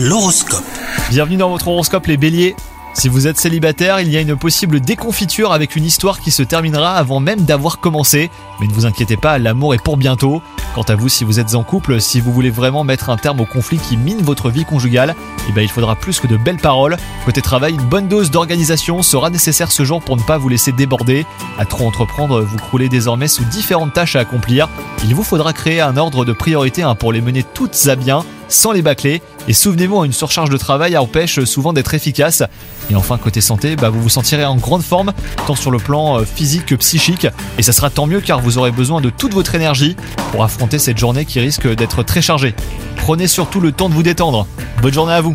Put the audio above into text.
L'horoscope. Bienvenue dans votre horoscope les béliers. Si vous êtes célibataire, il y a une possible déconfiture avec une histoire qui se terminera avant même d'avoir commencé. Mais ne vous inquiétez pas, l'amour est pour bientôt. Quant à vous, si vous êtes en couple, si vous voulez vraiment mettre un terme au conflit qui mine votre vie conjugale, eh ben, il faudra plus que de belles paroles. Côté travail, une bonne dose d'organisation sera nécessaire ce jour pour ne pas vous laisser déborder. À trop entreprendre, vous croulez désormais sous différentes tâches à accomplir. Il vous faudra créer un ordre de priorité hein, pour les mener toutes à bien sans les bâcler. Et souvenez-vous, une surcharge de travail empêche souvent d'être efficace. Et enfin, côté santé, bah, vous vous sentirez en grande forme, tant sur le plan euh, physique que psychique. Et ça sera tant mieux car vous aurez besoin de toute votre énergie pour affronter cette journée qui risque d'être très chargée. Prenez surtout le temps de vous détendre. Bonne journée à vous